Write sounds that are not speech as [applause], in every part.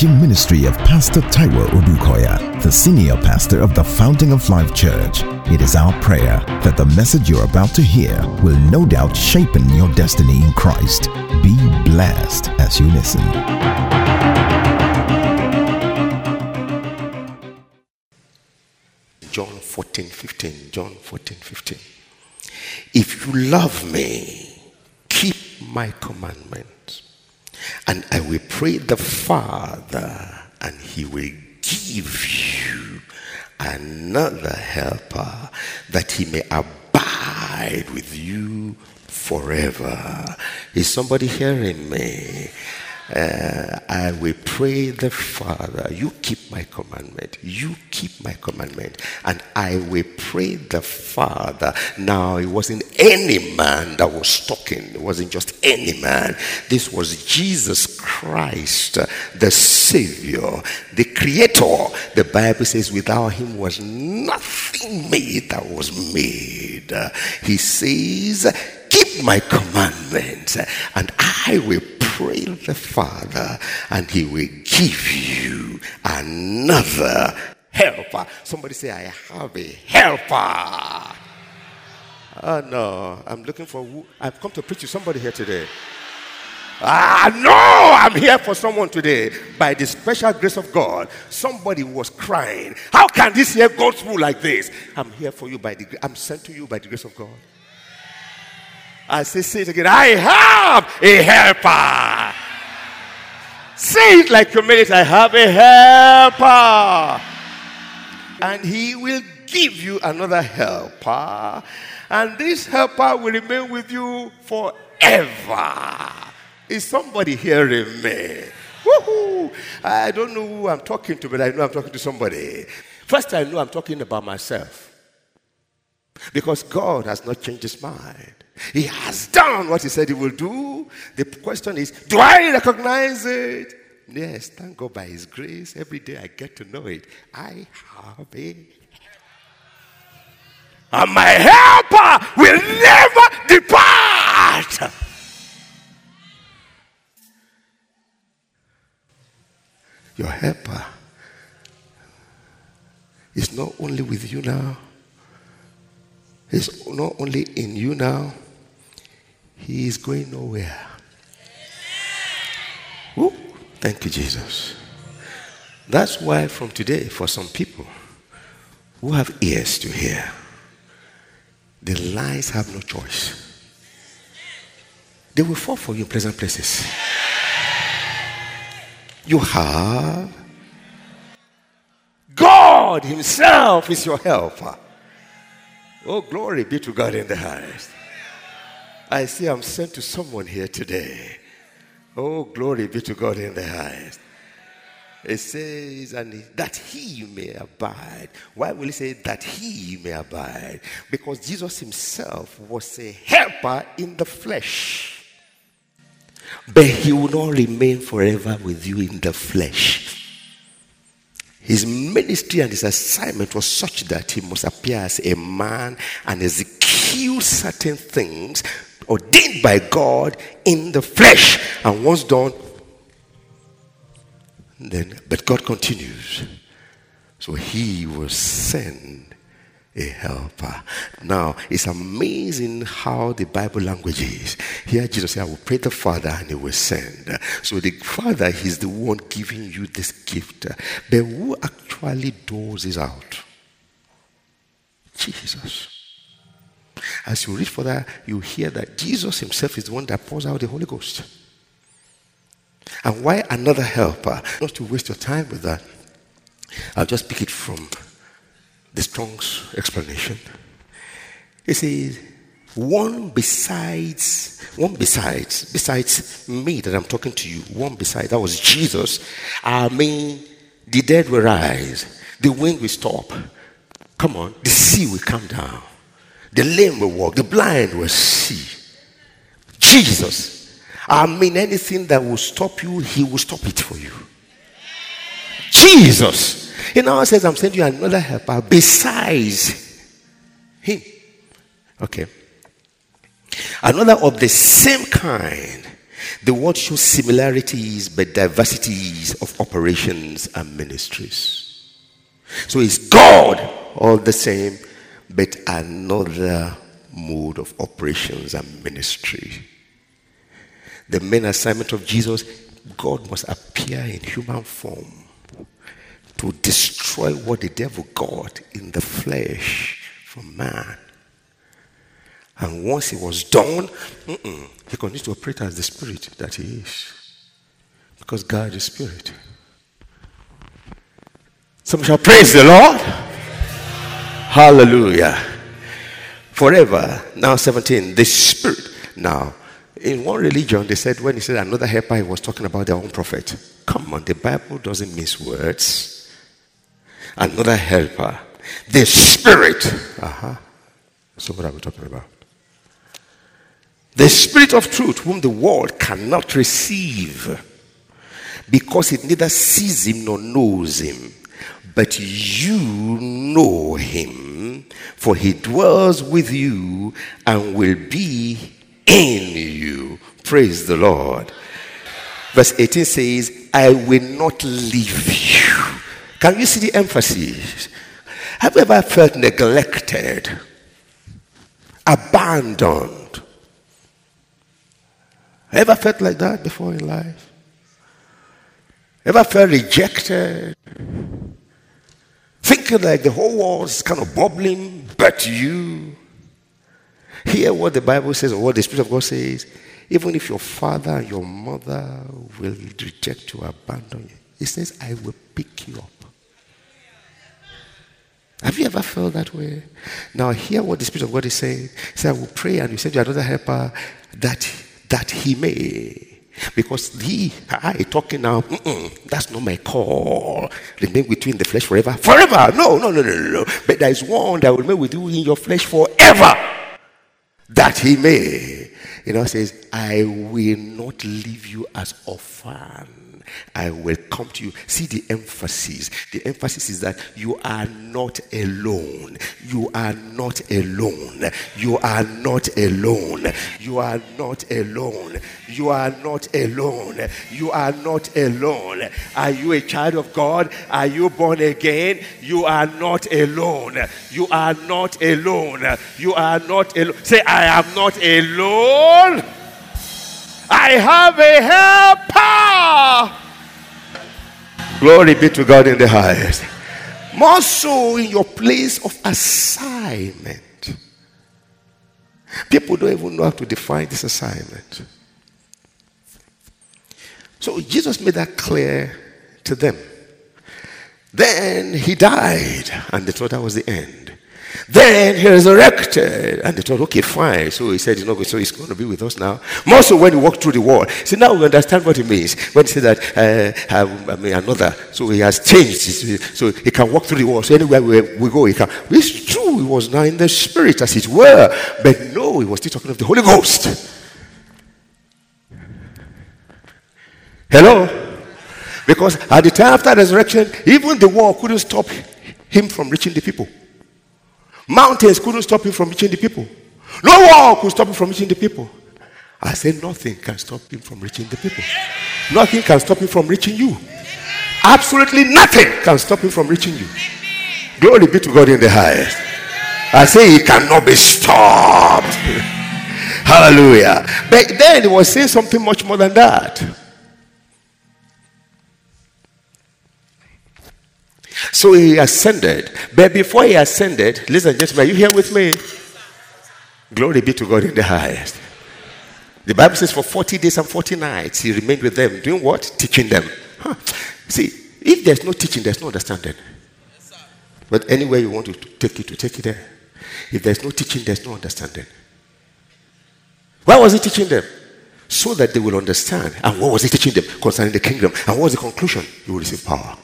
teaching ministry of Pastor Taiwo Odukoya, the senior pastor of the Fountain of Life Church. It is our prayer that the message you're about to hear will no doubt shape your destiny in Christ. Be blessed as you listen. John 14, 15. John 14, 15. If you love me, keep my commandments, and I will pray the Father, and he will give you another helper that he may abide with you forever. Is somebody hearing me? Uh, I will pray the Father, you keep my commandment, you keep my commandment, and I will pray the Father. Now, it wasn't any man that was talking, it wasn't just any man. This was Jesus Christ, the Savior, the Creator. The Bible says, without him was nothing made that was made. He says, keep my commandments, and I will pray the Father, and He will give you another helper. Somebody say, I have a helper. Oh no, I'm looking for who I've come to preach to somebody here today. Ah, no, I'm here for someone today. By the special grace of God, somebody was crying. How can this year go through like this? I'm here for you by the I'm sent to you by the grace of God. I say, say it again. I have a helper. Say it like you mean it. I have a helper. And he will give you another helper. And this helper will remain with you forever. Is somebody hearing me? Woohoo! I don't know who I'm talking to, but I know I'm talking to somebody. First, I know I'm talking about myself. Because God has not changed his mind. He has done what he said he will do. The question is, do I recognize it? Yes, thank God by his grace. Every day I get to know it. I have a and my helper will never depart. Your helper is not only with you now, He's not only in you now, He is going nowhere. Woo. Thank you, Jesus. That's why, from today, for some people who have ears to hear, the lies have no choice. They will fall for you in pleasant places. You have God Himself is your helper. Oh, glory be to God in the highest. I see I'm sent to someone here today. Oh, glory be to God in the highest. It says, and that he may abide. Why will he say that he may abide? Because Jesus himself was a helper in the flesh. But he will not remain forever with you in the flesh. His ministry and his assignment was such that he must appear as a man and execute certain things ordained by God in the flesh. And once done, then, but God continues. So he will send a helper. Now, it's amazing how the Bible language is. Here, Jesus said, I will pray the Father and he will send. So the Father is the one giving you this gift. But who actually does this out? Jesus. As you read further, you hear that Jesus himself is the one that pours out the Holy Ghost. And why another helper? Not to waste your time with that. I'll just pick it from the Strong's explanation. He says, one besides, one besides, besides me that I'm talking to you, one besides, that was Jesus. I mean, the dead will rise, the wind will stop. Come on, the sea will come down, the lame will walk, the blind will see. Jesus. I mean, anything that will stop you, he will stop it for you. Jesus. He now says, I'm sending you another helper besides him. Okay. Another of the same kind. The word shows similarities but diversities of operations and ministries. So it's God all the same, but another mode of operations and ministry. The main assignment of Jesus, God must appear in human form to destroy what the devil got in the flesh from man. And once it was done, he continues to operate as the spirit that he is. Because God is spirit. Some shall praise the Lord. Hallelujah. Forever. Now 17. The spirit. Now, in one religion, they said when he said another helper, he was talking about their own prophet. Come on, the Bible doesn't miss words. Another helper. The spirit. Uh-huh. So what are we talking about? The Spirit of truth, whom the world cannot receive, because it neither sees him nor knows him. But you know him, for he dwells with you and will be in you. Praise the Lord. Verse 18 says, I will not leave you. Can you see the emphasis? Have you ever felt neglected, abandoned? Ever felt like that before in life? Ever felt rejected? Thinking like the whole world is kind of bubbling, but you. Hear what the Bible says or what the Spirit of God says. Even if your father and your mother will reject you, abandon you, He says, I will pick you up. Have you ever felt that way? Now, hear what the Spirit of God is saying. Said, I will pray and you send you another helper that that he may. Because he, I talking now, that's not my call. Remain between the flesh forever. Forever. No, no, no, no, no. But there is one that will remain with you in your flesh forever. That he may. You know, says, I will not leave you as orphan. I will come to you. See the emphasis. The emphasis is that you are not alone. You are not alone. You are not alone. You are not alone. You are not alone. You are not alone. Are you a child of God? Are you born again? You are not alone. You are not alone. You are not alone. Say, I am not alone. I have a helper. Glory be to God in the highest. More so in your place of assignment. People don't even know how to define this assignment. So Jesus made that clear to them. Then he died, and they thought that was the end. Then he resurrected. And they thought, okay, fine. So he said, you know, so he's going to be with us now. More so when he walked through the wall. See, now we understand what he means. When he said that, uh, I mean, another. So he has changed. So he can walk through the wall. So anywhere we, we go, he can. It's true. He was now in the spirit, as it were. But no, he was still talking of the Holy Ghost. Hello? Because at the time after resurrection, even the wall couldn't stop him from reaching the people. Mountains couldn't stop him from reaching the people. No wall could stop him from reaching the people. I said, nothing can stop him from reaching the people. Nothing can stop him from reaching you. Absolutely nothing can stop him from reaching you. Glory be to God in the highest. I say he cannot be stopped. [laughs] Hallelujah. But then he was saying something much more than that. So he ascended. But before he ascended, listen, gentlemen, are you here with me? Glory be to God in the highest. The Bible says for 40 days and 40 nights he remained with them. Doing what? Teaching them. Huh. See, if there's no teaching, there's no understanding. but anywhere you want to take it to, take it there. If there's no teaching, there's no understanding. Why was he teaching them? So that they will understand. And what was he teaching them concerning the kingdom? And what was the conclusion? You will receive power.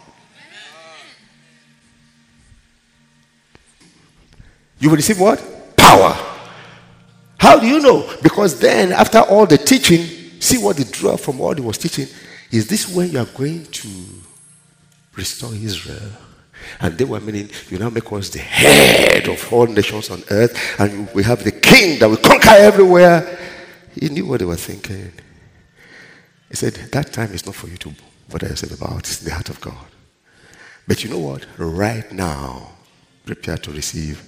You will receive what? Power. How do you know? Because then, after all the teaching, see what they drew from all he was teaching. Is this when you are going to restore Israel? And they were meaning, you now make us the head of all nations on earth, and we have the king that will conquer everywhere. He knew what they were thinking. He said, That time is not for you to bother yourself about. It's the heart of God. But you know what? Right now, prepare to receive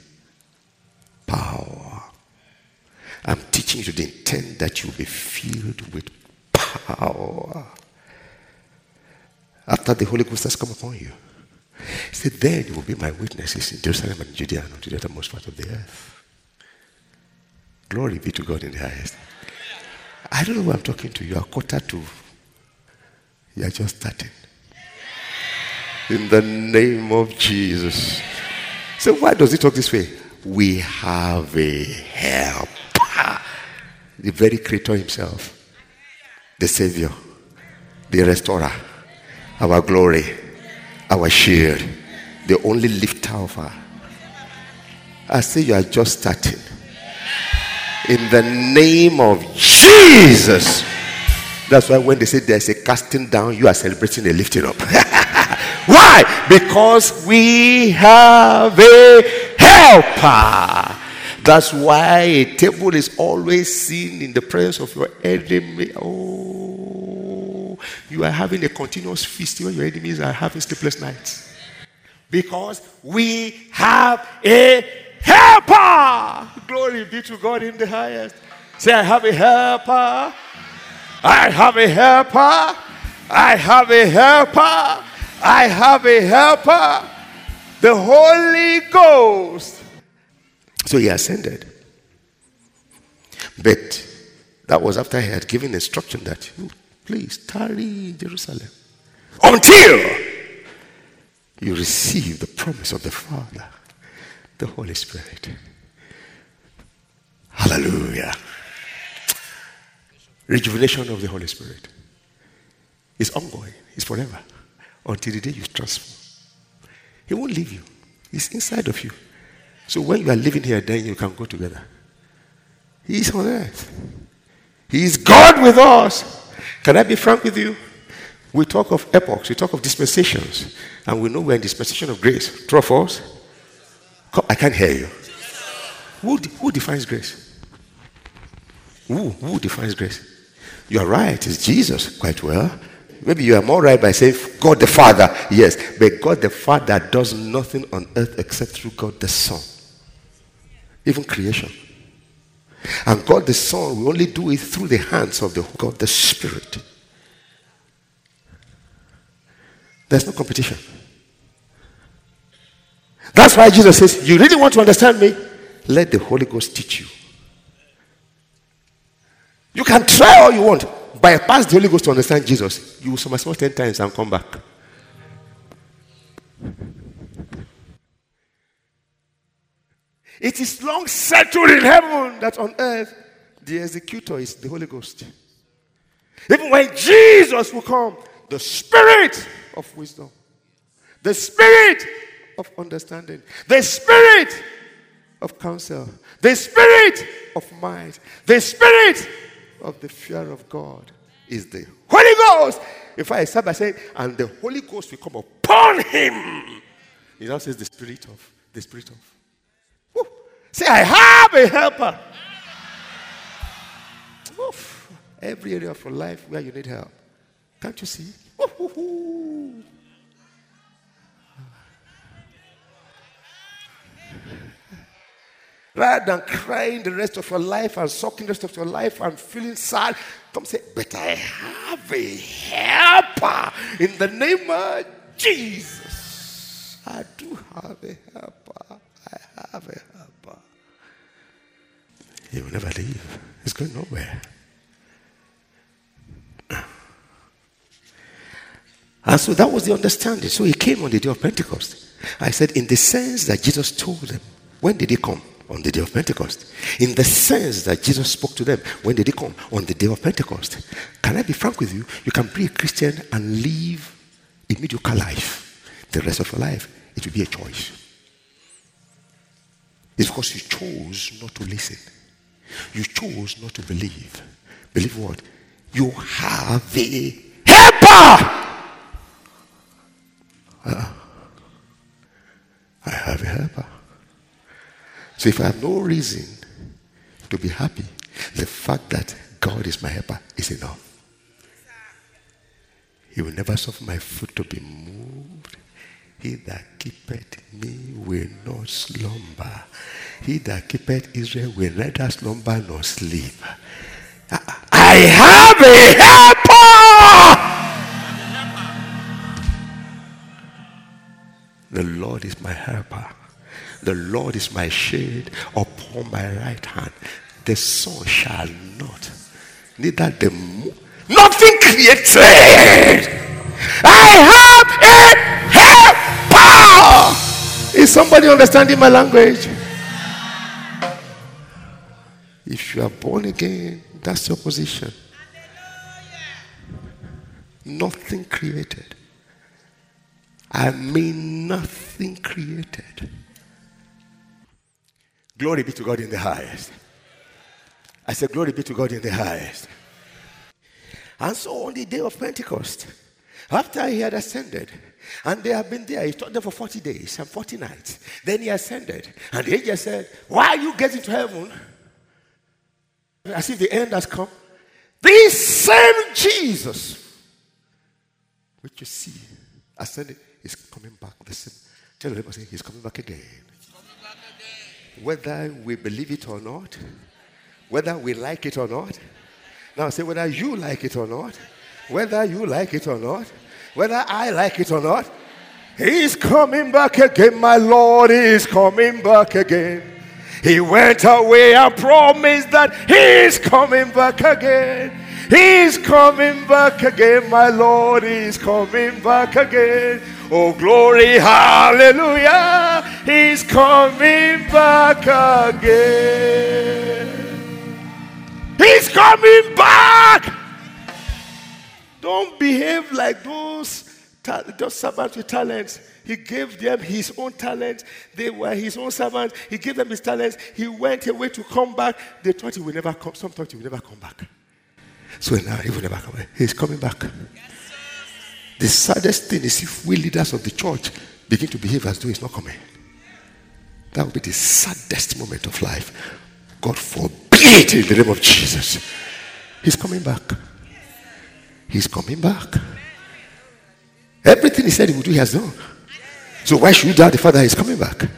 power. I'm teaching you to the intent that you'll be filled with power. After the Holy Ghost has come upon you. He said, Then you will be my witnesses in Jerusalem and Judea and to the uttermost part of the earth. Glory be to God in the highest. I don't know who I'm talking to. You are quarter to. You are just starting. In the name of Jesus. So why does he talk this way? We have a helper. The very creator himself. The savior. The restorer. Our glory. Our shield. The only lifter of our. I say you are just starting in the name of Jesus. That's why when they say there's a casting down, you are celebrating a lifting up. [laughs] why? Because we have a helper. That's why a table is always seen in the presence of your enemy. Oh, you are having a continuous feast when your enemies are having sleepless nights. Because we have a helper. Glory be to God in the highest. Say, I have a helper. I have a helper. I have a helper. I have a helper. The Holy Ghost. So he ascended. But that was after he had given instruction that you please tarry Jerusalem until you receive the promise of the Father the Holy Spirit. Hallelujah. Rejuvenation of the Holy Spirit is ongoing, it's forever until the day you transform. He won't leave you, He's inside of you. So when you are living here, then you can go together. He is on earth. He is God with us. Can I be frank with you? We talk of epochs, we talk of dispensations, and we know we're in dispensation of grace. True of us? I can't hear you. Who, who defines grace? Who, who defines grace? You are right, it's Jesus, quite well. Maybe you are more right by saying God the Father, yes, but God the Father does nothing on earth except through God the Son, even creation. And God the Son will only do it through the hands of the God the Spirit. There's no competition. That's why Jesus says, You really want to understand me? Let the Holy Ghost teach you. You can try all you want. Bypass the Holy Ghost to understand Jesus. You will somersault 10 times and come back. It is long settled in heaven that on earth the executor is the Holy Ghost. Even when Jesus will come, the Spirit of wisdom, the Spirit of understanding, the spirit of counsel, the spirit of might, the spirit of the fear of God is the Holy Ghost. If I start by saying, and the Holy Ghost will come upon him, he now says, the spirit of, the spirit of. Woo. Say, I have a helper. Oof. Every area of your life where you need help. Can't you see? Ooh, Rather than crying the rest of your life and sucking the rest of your life and feeling sad, come say, But I have a helper in the name of Jesus. I do have a helper. I have a helper. He will never leave, he's going nowhere. And so that was the understanding. So he came on the day of Pentecost. I said, in the sense that Jesus told them, when did he come? On the day of Pentecost. In the sense that Jesus spoke to them when did he come? On the day of Pentecost. Can I be frank with you? You can be a Christian and live a mediocre life the rest of your life. It will be a choice. It's because you chose not to listen. You chose not to believe. Believe what? You have a helper. Uh, I have a helper. So if I have no reason to be happy, the fact that God is my helper is enough. He will never suffer my foot to be moved. He that keepeth me will not slumber. He that keepeth Israel will neither slumber nor sleep. I have a helper. The Lord is my helper. The Lord is my shade upon my right hand. The sun shall not, neither the moon, nothing created. I have a helper. Is somebody understanding my language? If you are born again, that's your position. Nothing created. I mean, nothing created. Glory be to God in the highest. I said, Glory be to God in the highest. And so on the day of Pentecost, after he had ascended, and they have been there, he taught them for 40 days and 40 nights. Then he ascended, and the angel said, Why are you getting to heaven? As if the end has come. This same Jesus, which you see ascending, is coming back. Listen, tell everybody, he's coming back again. Whether we believe it or not, whether we like it or not. Now say whether you like it or not, whether you like it or not, whether I like it or not. He's coming back again, my Lord is coming back again. He went away and promised that he's coming back again. He's coming back again, my Lord is coming back again. Oh, glory, hallelujah. He's coming back again. He's coming back. Don't behave like those, those servants with talents. He gave them his own talent. They were his own servants. He gave them his talents. He went away to come back. They thought he would never come. Some thought he would never come back. So now he will never come back. He's coming back. The saddest thing is if we leaders of the church begin to behave as though he's not coming. That will be the saddest moment of life. God forbid in the name of Jesus. He's coming back. He's coming back. Everything he said he would do, he has done. So why should you doubt the Father is coming back?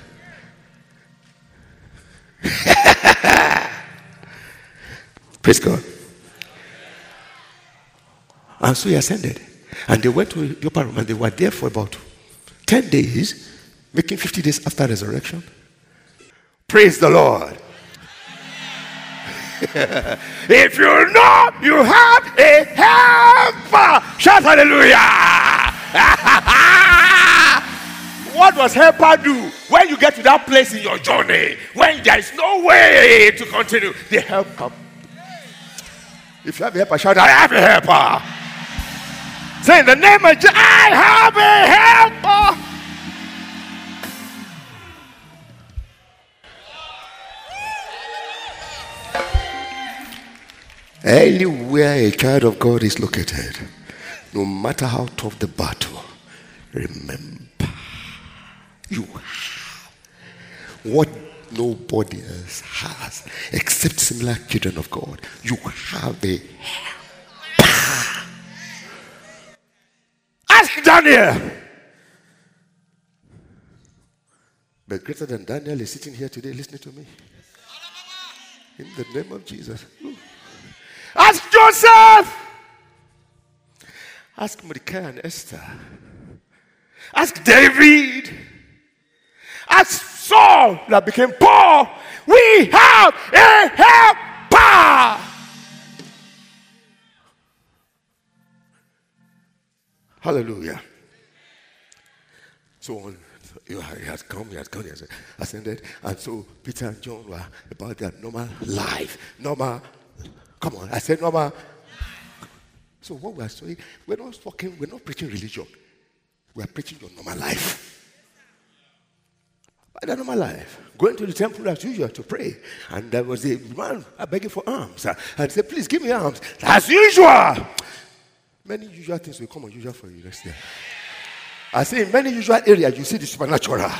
[laughs] Praise God. And so he ascended. And they went to the upper room and they were there for about 10 days, making 50 days after resurrection. Praise the Lord. [laughs] if you know you have a helper, shout hallelujah. [laughs] what does helper do when you get to that place in your journey when there is no way to continue? The helper. If you have a helper, shout, I have a helper. Say in the name of Jesus, I have a helper. Anywhere a child of God is located, no matter how tough the battle, remember you have what nobody else has except similar children of God. You have a helper. Daniel. But greater than Daniel is sitting here today listening to me. In the name of Jesus. Ask Joseph. Ask Mordecai and Esther. Ask David. Ask Saul that became Paul. We have a helper. Hallelujah. So uh, on, he has come, he has come, he has ascended. And so Peter and John were about their normal life. Normal, come on, I said normal. So what we are saying, we're not talking, we're not preaching religion. We are preaching your normal life. By the normal life. Going to the temple as usual to pray. And there was a man begging for alms. And said, please give me alms. As usual. Many usual things will come unusual for you next year. I say in many usual areas you see the supernatural.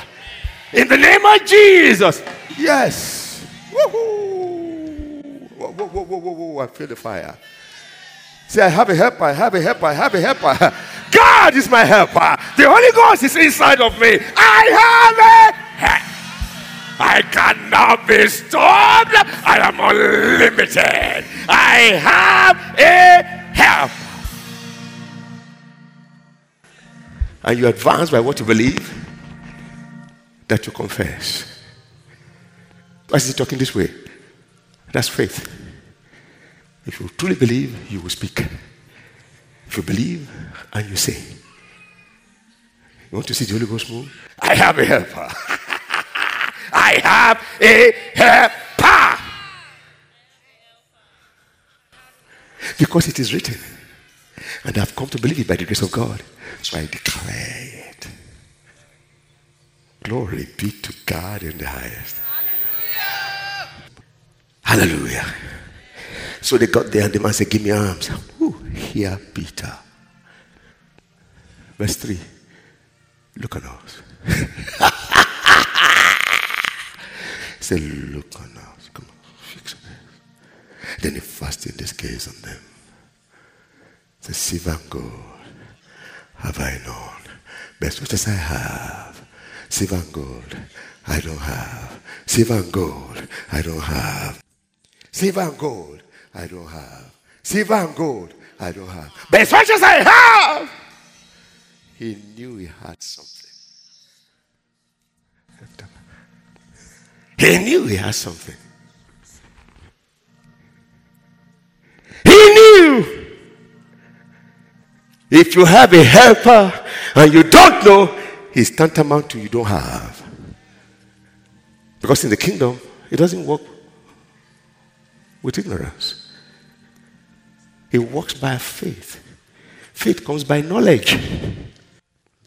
In the name of Jesus. Yes. Woo-hoo. Whoa, whoa, whoa, whoa, whoa, whoa. I feel the fire. Say, I have a helper, I have a helper, I have a helper. God is my helper. The Holy Ghost is inside of me. I have a helper. I cannot be stopped. I am unlimited. I have a help. And you advance by what you believe that you confess. Why is he talking this way? That's faith. If you truly believe, you will speak. If you believe and you say, You want to see the Holy Ghost move? I have a helper. [laughs] I have a helper. Because it is written. And I've come to believe it by the grace of God. So I declare it. Glory be to God in the highest. Hallelujah. Hallelujah. So they got there and the man said, Give me arms. Ooh, here, Peter. Verse 3. Look on us. [laughs] Say, Look on us. Come on, fix it. Then he fastened his gaze on them. Say, Silver and gold have I known. Best which as I have. Silver and gold I don't have. Silver and gold I don't have. Silver and gold I don't have. Silver and gold, I don't have. But much as I have, he knew he had something. He knew he had something. He knew if you have a helper and you don't know, he's tantamount to you don't have. Because in the kingdom, it doesn't work with ignorance. It works by faith. Faith comes by knowledge.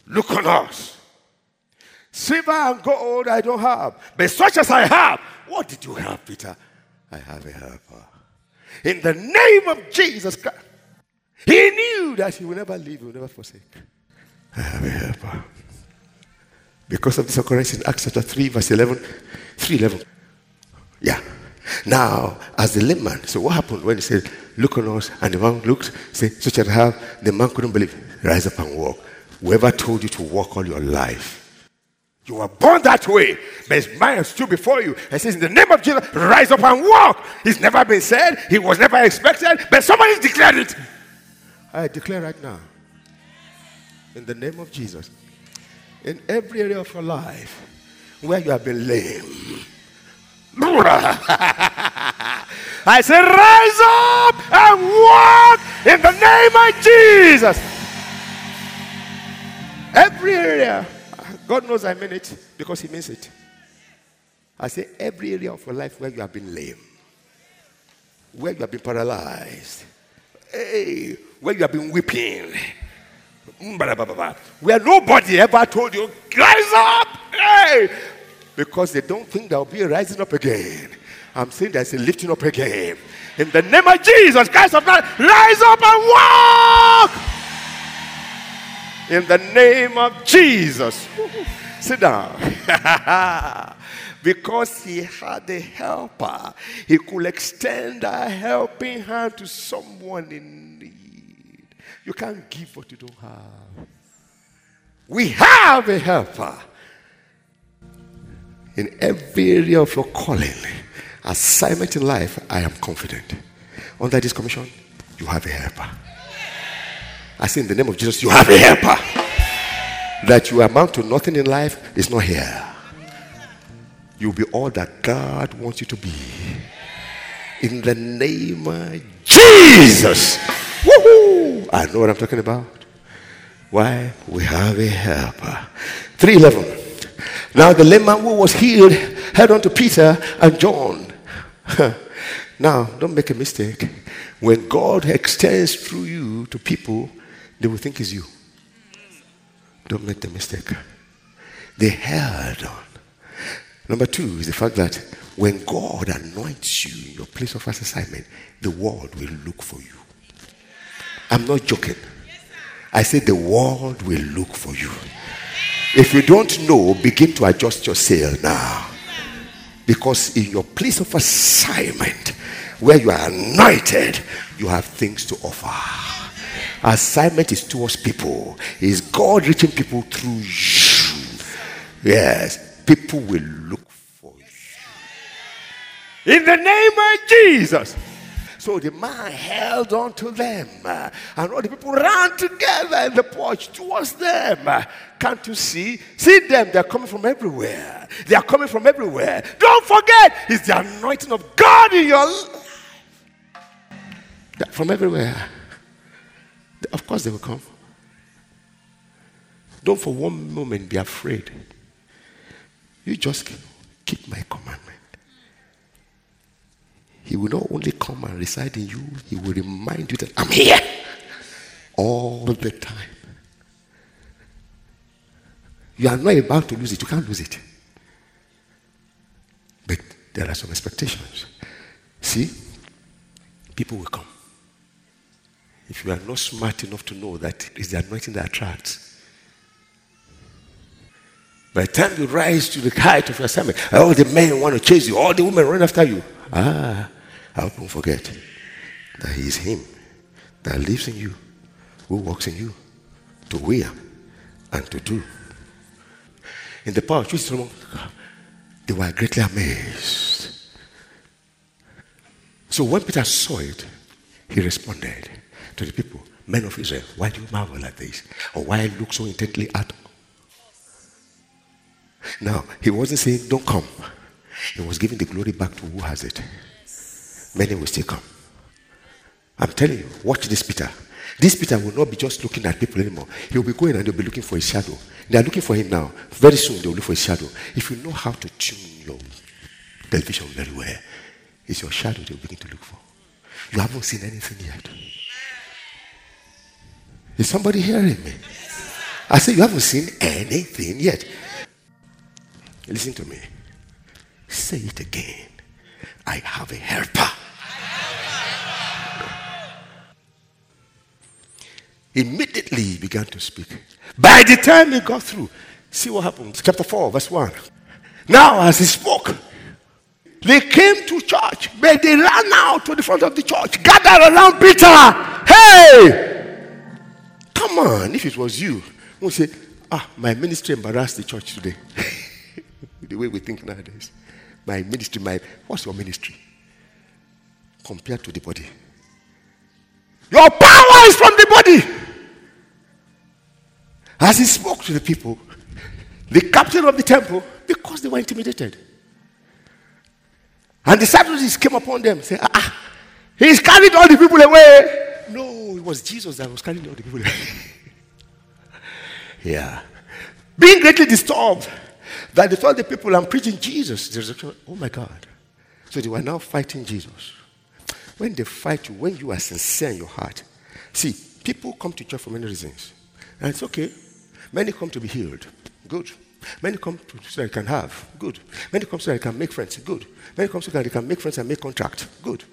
Look on us. Silver and gold I don't have, but such as I have. What did you have, Peter? I have a helper. In the name of Jesus Christ. He knew that he will never leave, he will never forsake. I have a helper. Because of this occurrence in Acts chapter 3, verse 11, 3 11. Yeah. Now, as the lame man, so what happened when he said, Look on us, and the man looked, said, So shall have, the man couldn't believe. Rise up and walk. Whoever told you to walk all your life, you were born that way, but his mind stood before you and says, In the name of Jesus, rise up and walk. It's never been said, he was never expected, but somebody's declared it. I declare right now, in the name of Jesus, in every area of your life where you have been lame, [laughs] I say, rise up and walk in the name of Jesus. Every area, God knows I mean it because He means it. I say, every area of your life where you have been lame, where you have been paralyzed, hey, where you have been weeping, where nobody ever told you, rise up, hey, because they don't think there'll be a rising up again. I'm saying there's a lifting up again. In the name of Jesus Christ of God, rise up and walk. In the name of Jesus. Sit down. [laughs] because he had a helper, he could extend a helping hand to someone in. You can't give what you don't have. We have a helper in every area of your calling, assignment in life, I am confident. Under this commission, you have a helper. I say in the name of Jesus, you have a helper. That you amount to nothing in life is not here. You'll be all that God wants you to be. In the name of Jesus. I know what I'm talking about. Why? We have a helper. 311. Now the lame man who was healed held on to Peter and John. [laughs] now, don't make a mistake. When God extends through you to people, they will think it's you. Don't make the mistake. They held on. Number two is the fact that when God anoints you in your place of assignment, the world will look for you. I'm not joking. I say the world will look for you. If you don't know, begin to adjust your sail now. Because in your place of assignment, where you are anointed, you have things to offer. Assignment is towards people. Is God reaching people through you? Yes. People will look for you. In the name of Jesus. So the man held on to them, uh, and all the people ran together in the porch towards them. Can't you see? See them, they're coming from everywhere. They are coming from everywhere. Don't forget, it's the anointing of God in your life. From everywhere. Of course, they will come. Don't for one moment be afraid. You just keep my commandment. He will not only come and reside in you, He will remind you that I'm here all the time. You are not about to lose it, you can't lose it. But there are some expectations. See, people will come. If you are not smart enough to know that it's the anointing that attracts. By the time you rise to the height of your assignment, all the men want to chase you, all the women run after you. Ah, I won't forget that He is Him that lives in you, who walks in you, to will and to do. In the power of Solomon, they were greatly amazed. So when Peter saw it, he responded to the people, Men of Israel, why do you marvel at this? Or why look so intently at Now, he wasn't saying, Don't come. He was giving the glory back to who has it many will still come. I'm telling you, watch this Peter. This Peter will not be just looking at people anymore. He will be going and they'll be looking for a shadow. They are looking for him now. Very soon they will look for a shadow. If you know how to tune your television very well, it's your shadow they'll begin to look for. You haven't seen anything yet. Is somebody hearing me? I say you haven't seen anything yet. Listen to me. Say it again. I have a helper. Immediately he began to speak. By the time he got through, see what happened. Chapter 4, verse 1. Now, as he spoke, they came to church, but they ran out to the front of the church, gathered around Peter. Hey! Come on, if it was you, we say, Ah, my ministry embarrassed the church today. [laughs] the way we think nowadays. My ministry, my what's your ministry? Compared to the body. Your power is from the body. As he spoke to the people, the captain of the temple, because they were intimidated. And the Sadducees came upon them, say, ah, ah, he's carried all the people away. No, it was Jesus that was carrying all the people away. [laughs] yeah. Being greatly disturbed that they told the people, I'm preaching Jesus. Oh my God. So they were now fighting Jesus. When they fight you, when you are sincere in your heart, see, people come to church for many reasons. And it's okay. Many come to be healed. Good. Many come to, so that they can have. Good. Many come so that they can make friends. Good. Many come so that they can make friends and make contract. Good.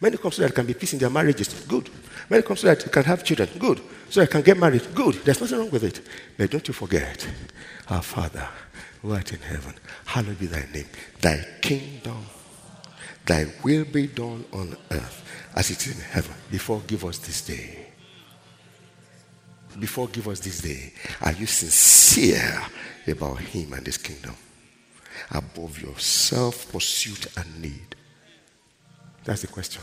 Many come so that there can be peace in their marriages. Good. Many come so that they can have children. Good. So they can get married. Good. There's nothing wrong with it. But don't you forget, our Father who art in heaven, hallowed be thy name. Thy kingdom, thy will be done on earth as it is in heaven. Before give us this day before give us this day, are you sincere about him and his kingdom? Above your self pursuit and need? That's the question.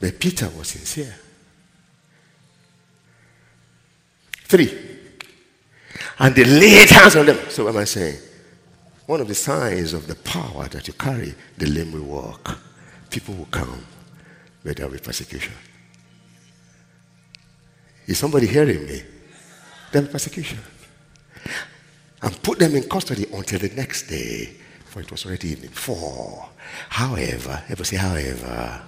But Peter was sincere. Three. And they laid hands on them. So, what am I saying? One of the signs of the power that you carry, the lame will walk. People will come, but there will be persecution. Is somebody hearing me? Then persecution. And put them in custody until the next day, for it was already evening. Four. However, ever say, however,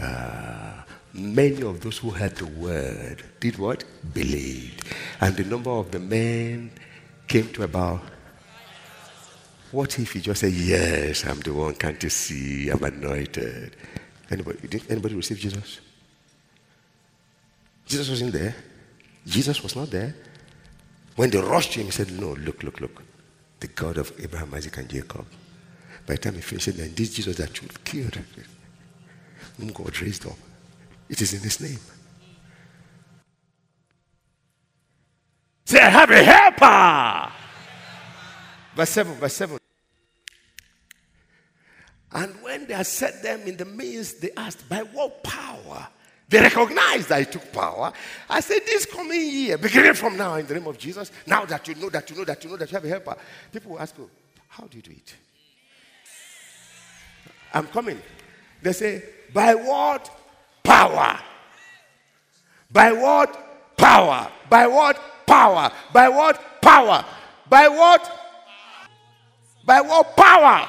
uh, many of those who heard the word did what? Believed. And the number of the men came to about. What if you just say, Yes, I'm the one, can't you see? I'm anointed. Anybody, did anybody receive Jesus? Jesus wasn't there. Jesus was not there. When they rushed him, he said, No, look, look, look. The God of Abraham, Isaac, and Jacob. By the time he finished, then this Jesus that you killed, whom God raised up, it is in his name. Say, I have a helper. Verse 7, verse 7. And when they had set them in the midst, they asked, By what power? They recognized that he took power. I said, This coming year, beginning from now, in the name of Jesus, now that you know that you know that you know that you have a helper, people will ask you, How do you do it? I'm coming. They say, By what power? By what power? By what power? By what power? By what? By what power?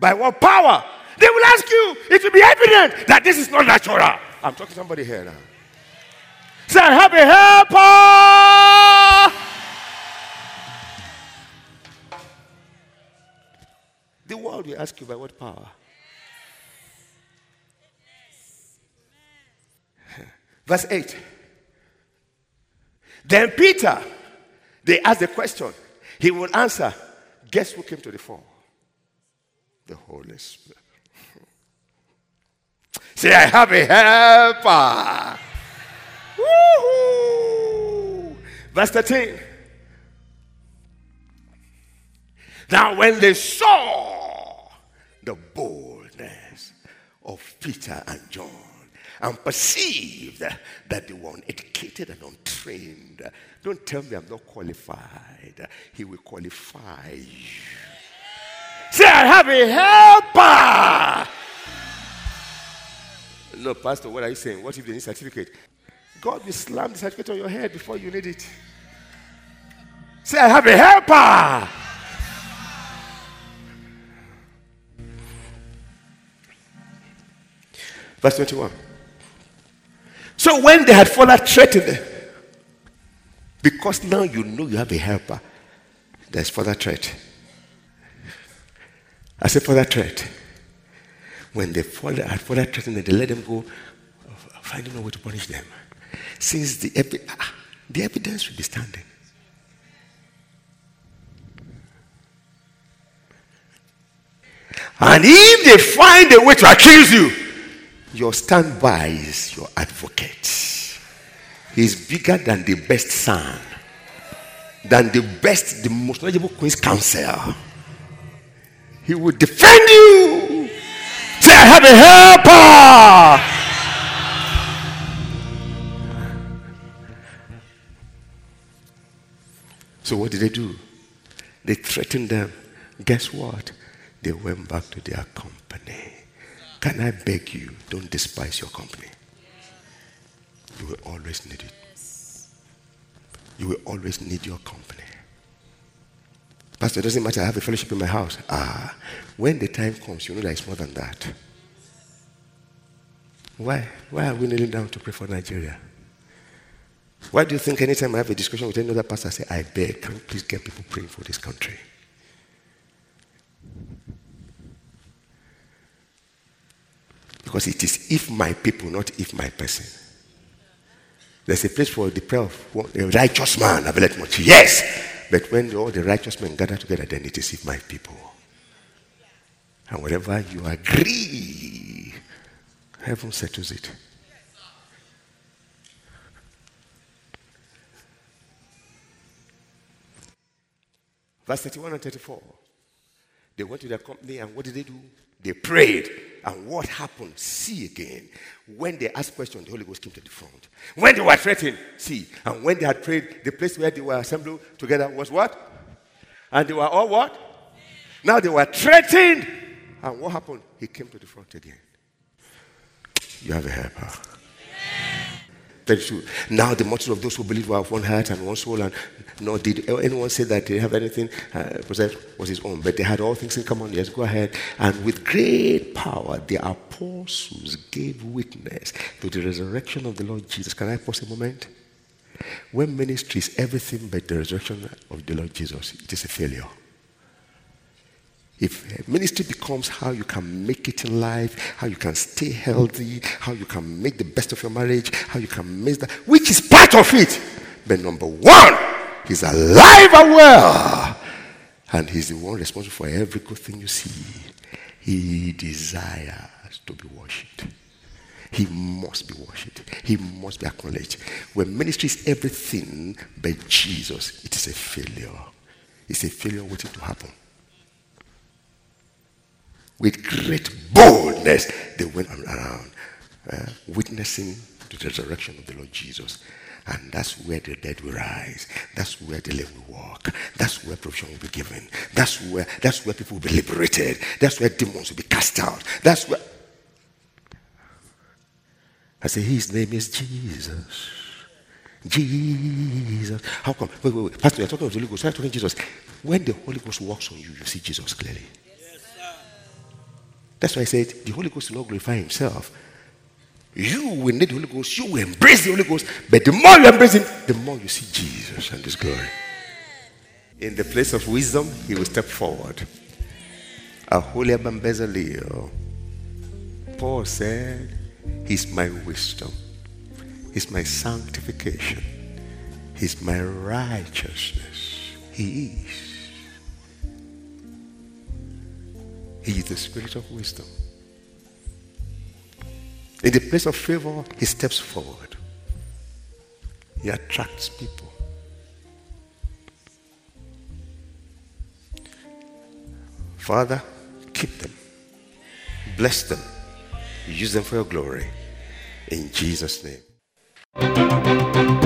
By what power? They will ask you, it will be evident that this is not natural. I'm talking to somebody here now. Say, I have a helper. The world will ask you by what power? [laughs] Verse 8. Then Peter, they asked the question. He will answer, Guess who came to the fore? The Holy Spirit. Say, I have a helper. Woo-hoo. Verse 13. Now, when they saw the boldness of Peter and John and perceived that they were uneducated and untrained, don't tell me I'm not qualified. He will qualify you. Say, I have a helper. No, Pastor, what are you saying? What if they need a certificate? God will slam the certificate on your head before you need it. Say, I have a helper. Verse 21. So when they had further threatened, them, because now you know you have a helper, there's further threat. I said further threat. When they further, had further threatened, they let them go, finding no way to punish them. Since the, evi- ah, the evidence will be standing. And if they find a way to accuse you, your standby is your advocate. He's bigger than the best SAN, than the best, the most knowledgeable queen's counsel. He will defend you. Have. So, what did they do? They threatened them. Guess what? They went back to their company. Can I beg you, don't despise your company? You will always need it. You will always need your company. Pastor, it doesn't matter. I have a fellowship in my house. Ah, when the time comes, you know that it's more than that. Why? Why are we kneeling down to pray for Nigeria? Why do you think anytime I have a discussion with any other pastor, I say, I beg, can you please get people praying for this country? Because it is if my people, not if my person. There's a place for the prayer of a righteous man, availeth much. Yes, but when all the righteous men gather together, then it is if my people. And whatever you agree, heaven settles it. Verse 31 and 34. They went to their company, and what did they do? They prayed. And what happened? See again. When they asked questions, the Holy Ghost came to the front. When they were threatened, see. And when they had prayed, the place where they were assembled together was what? And they were all what? Now they were threatened. And what happened? He came to the front again. You have a helper. 32. Now the multitude of those who believe were of one heart and one soul, and nor did anyone say that they have anything uh, possessed was his own, but they had all things in common. Yes, go ahead. And with great power, the apostles gave witness to the resurrection of the Lord Jesus. Can I pause a moment? When ministry is everything but the resurrection of the Lord Jesus, it is a failure. If ministry becomes how you can make it in life, how you can stay healthy, how you can make the best of your marriage, how you can make that, which is part of it. But number one, he's alive and well. And he's the one responsible for every good thing you see. He desires to be worshipped. He must be worshipped. He must be acknowledged. When ministry is everything but Jesus, it is a failure. It's a failure waiting to happen. With great boldness, they went around uh, witnessing the resurrection of the Lord Jesus. And that's where the dead will rise. That's where the living will walk. That's where provision will be given. That's where that's where people will be liberated. That's where demons will be cast out. That's where I say his name is Jesus. Jesus. How come? Wait, wait, wait. Pastor, you're talking of the Holy Ghost. You're talking Jesus. When the Holy Ghost works on you, you see Jesus clearly. That's why I said the Holy Ghost will not glorify himself. You will need the Holy Ghost. You will embrace the Holy Ghost. But the more you embrace him, the more you see Jesus and his glory. In the place of wisdom, he will step forward. A holy Bambezalio. Paul said, He's my wisdom. He's my sanctification. He's my righteousness. He is. He is the spirit of wisdom. In the place of favor, he steps forward. He attracts people. Father, keep them, bless them, use them for your glory. In Jesus' name.